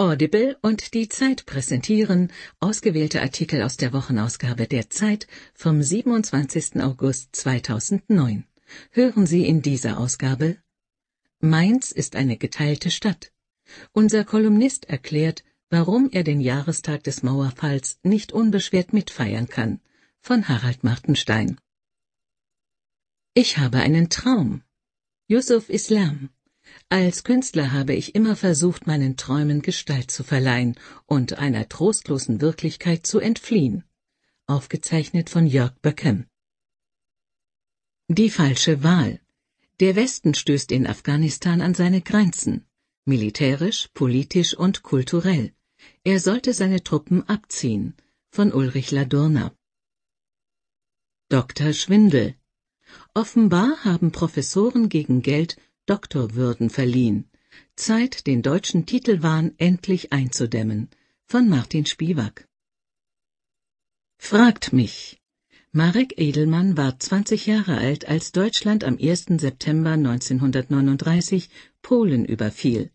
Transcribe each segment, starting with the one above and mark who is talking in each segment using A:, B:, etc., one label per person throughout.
A: Audible und die Zeit präsentieren ausgewählte Artikel aus der Wochenausgabe der Zeit vom 27. August 2009. Hören Sie in dieser Ausgabe Mainz ist eine geteilte Stadt. Unser Kolumnist erklärt, warum er den Jahrestag des Mauerfalls nicht unbeschwert mitfeiern kann. Von Harald Martenstein. Ich habe einen Traum. Yusuf Islam als Künstler habe ich immer versucht, meinen Träumen Gestalt zu verleihen und einer trostlosen Wirklichkeit zu entfliehen. Aufgezeichnet von Jörg Böckem. Die falsche Wahl. Der Westen stößt in Afghanistan an seine Grenzen, militärisch, politisch und kulturell. Er sollte seine Truppen abziehen. Von Ulrich Ladurna. Dr. Schwindel. Offenbar haben Professoren gegen Geld Doktorwürden verliehen. Zeit, den deutschen Titelwahn endlich einzudämmen. Von Martin Spivak. Fragt mich. Marek Edelmann war 20 Jahre alt, als Deutschland am 1. September 1939 Polen überfiel.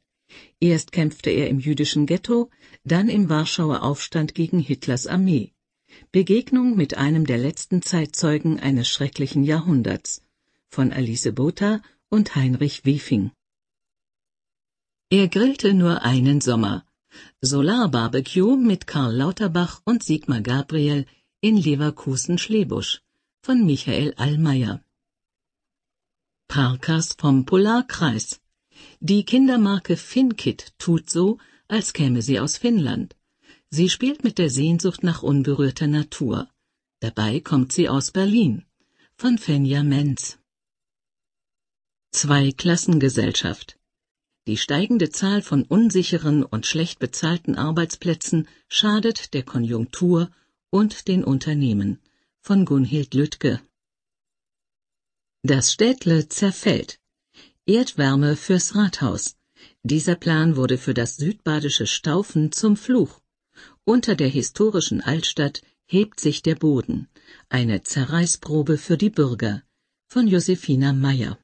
A: Erst kämpfte er im jüdischen Ghetto, dann im Warschauer Aufstand gegen Hitlers Armee. Begegnung mit einem der letzten Zeitzeugen eines schrecklichen Jahrhunderts. Von Alice Botha und Heinrich Wiefing. Er grillte nur einen Sommer. Solarbarbecue mit Karl Lauterbach und Sigmar Gabriel in Leverkusen-Schlebusch von Michael Allmeier. Parkas vom Polarkreis. Die Kindermarke Finkit tut so, als käme sie aus Finnland. Sie spielt mit der Sehnsucht nach unberührter Natur. Dabei kommt sie aus Berlin. Von Fenja Menz. Zweiklassengesellschaft. Die steigende Zahl von unsicheren und schlecht bezahlten Arbeitsplätzen schadet der Konjunktur und den Unternehmen. Von Gunhild Lüttke. Das Städtle zerfällt. Erdwärme fürs Rathaus. Dieser Plan wurde für das südbadische Staufen zum Fluch. Unter der historischen Altstadt hebt sich der Boden. Eine Zerreißprobe für die Bürger. Von Josefina Meyer.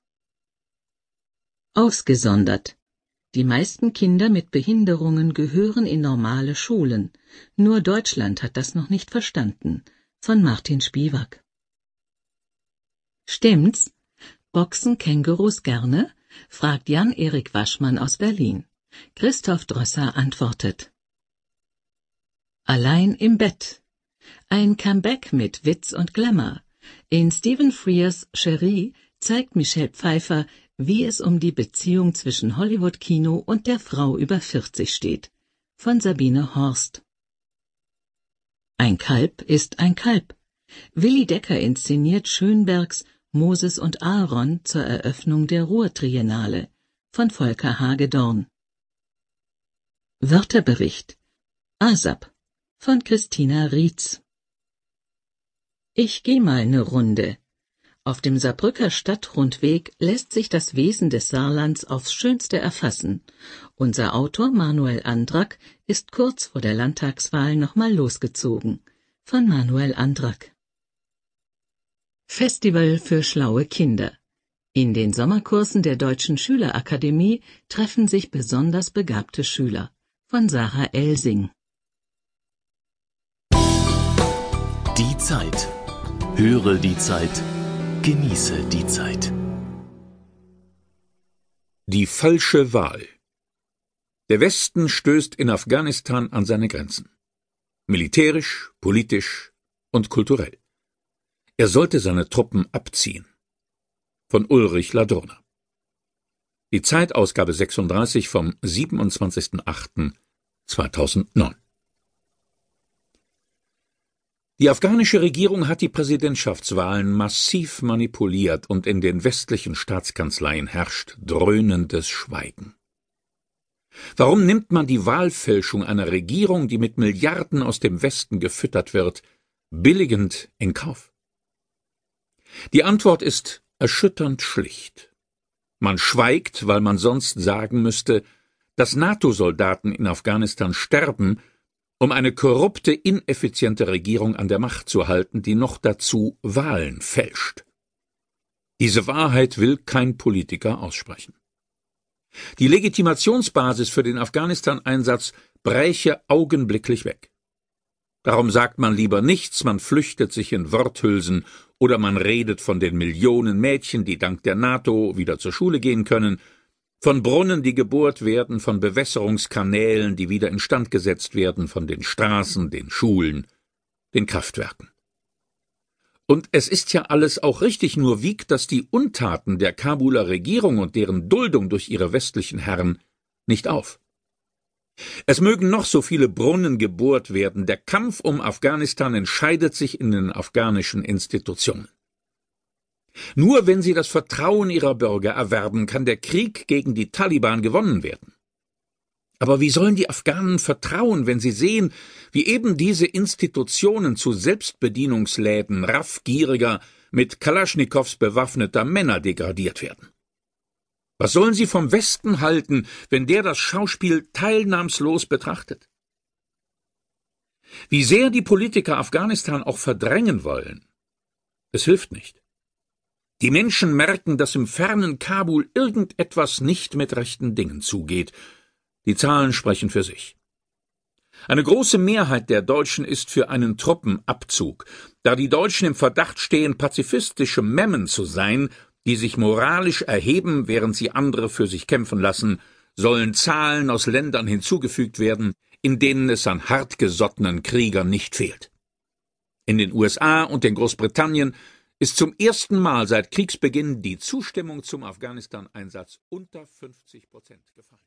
A: Ausgesondert. Die meisten Kinder mit Behinderungen gehören in normale Schulen. Nur Deutschland hat das noch nicht verstanden. Von Martin Spivak. Stimmt's? Boxen Kängurus gerne? fragt Jan-Erik Waschmann aus Berlin. Christoph Drösser antwortet. Allein im Bett. Ein Comeback mit Witz und Glamour. In Stephen Frears Cherie zeigt Michelle Pfeiffer, wie es um die Beziehung zwischen Hollywood-Kino und der Frau über 40 steht. Von Sabine Horst. Ein Kalb ist ein Kalb. Willi Decker inszeniert Schönbergs Moses und Aaron zur Eröffnung der Ruhrtriennale von Volker Hagedorn. Wörterbericht ASAP von Christina Rietz. Ich geh mal ne Runde. Auf dem Saarbrücker Stadtrundweg lässt sich das Wesen des Saarlands aufs Schönste erfassen. Unser Autor Manuel Andrak ist kurz vor der Landtagswahl nochmal losgezogen. Von Manuel Andrak. Festival für schlaue Kinder. In den Sommerkursen der Deutschen Schülerakademie treffen sich besonders begabte Schüler. Von Sarah Elsing.
B: Die Zeit. Höre die Zeit Genieße die Zeit.
C: Die falsche Wahl. Der Westen stößt in Afghanistan an seine Grenzen. Militärisch, politisch und kulturell. Er sollte seine Truppen abziehen. Von Ulrich Ladurner. Die Zeitausgabe 36 vom 27.08.2009. Die afghanische Regierung hat die Präsidentschaftswahlen massiv manipuliert und in den westlichen Staatskanzleien herrscht dröhnendes Schweigen. Warum nimmt man die Wahlfälschung einer Regierung, die mit Milliarden aus dem Westen gefüttert wird, billigend in Kauf? Die Antwort ist erschütternd schlicht. Man schweigt, weil man sonst sagen müsste, dass NATO-Soldaten in Afghanistan sterben, um eine korrupte, ineffiziente Regierung an der Macht zu halten, die noch dazu Wahlen fälscht. Diese Wahrheit will kein Politiker aussprechen. Die Legitimationsbasis für den Afghanistan-Einsatz bräche augenblicklich weg. Darum sagt man lieber nichts, man flüchtet sich in Worthülsen oder man redet von den Millionen Mädchen, die dank der NATO wieder zur Schule gehen können, von Brunnen, die gebohrt werden, von Bewässerungskanälen, die wieder instand gesetzt werden, von den Straßen, den Schulen, den Kraftwerken. Und es ist ja alles auch richtig, nur wiegt das die Untaten der Kabuler Regierung und deren Duldung durch ihre westlichen Herren nicht auf. Es mögen noch so viele Brunnen gebohrt werden, der Kampf um Afghanistan entscheidet sich in den afghanischen Institutionen. Nur wenn sie das Vertrauen ihrer Bürger erwerben, kann der Krieg gegen die Taliban gewonnen werden. Aber wie sollen die Afghanen vertrauen, wenn sie sehen, wie eben diese Institutionen zu Selbstbedienungsläden raffgieriger, mit Kalaschnikows bewaffneter Männer degradiert werden? Was sollen sie vom Westen halten, wenn der das Schauspiel teilnahmslos betrachtet? Wie sehr die Politiker Afghanistan auch verdrängen wollen, es hilft nicht. Die Menschen merken, dass im fernen Kabul irgendetwas nicht mit rechten Dingen zugeht. Die Zahlen sprechen für sich. Eine große Mehrheit der Deutschen ist für einen Truppenabzug, da die Deutschen im Verdacht stehen, pazifistische Memmen zu sein, die sich moralisch erheben, während sie andere für sich kämpfen lassen, sollen Zahlen aus Ländern hinzugefügt werden, in denen es an hartgesottenen Kriegern nicht fehlt. In den USA und in Großbritannien ist zum ersten Mal seit Kriegsbeginn die Zustimmung zum Afghanistan-Einsatz unter 50 Prozent gefallen.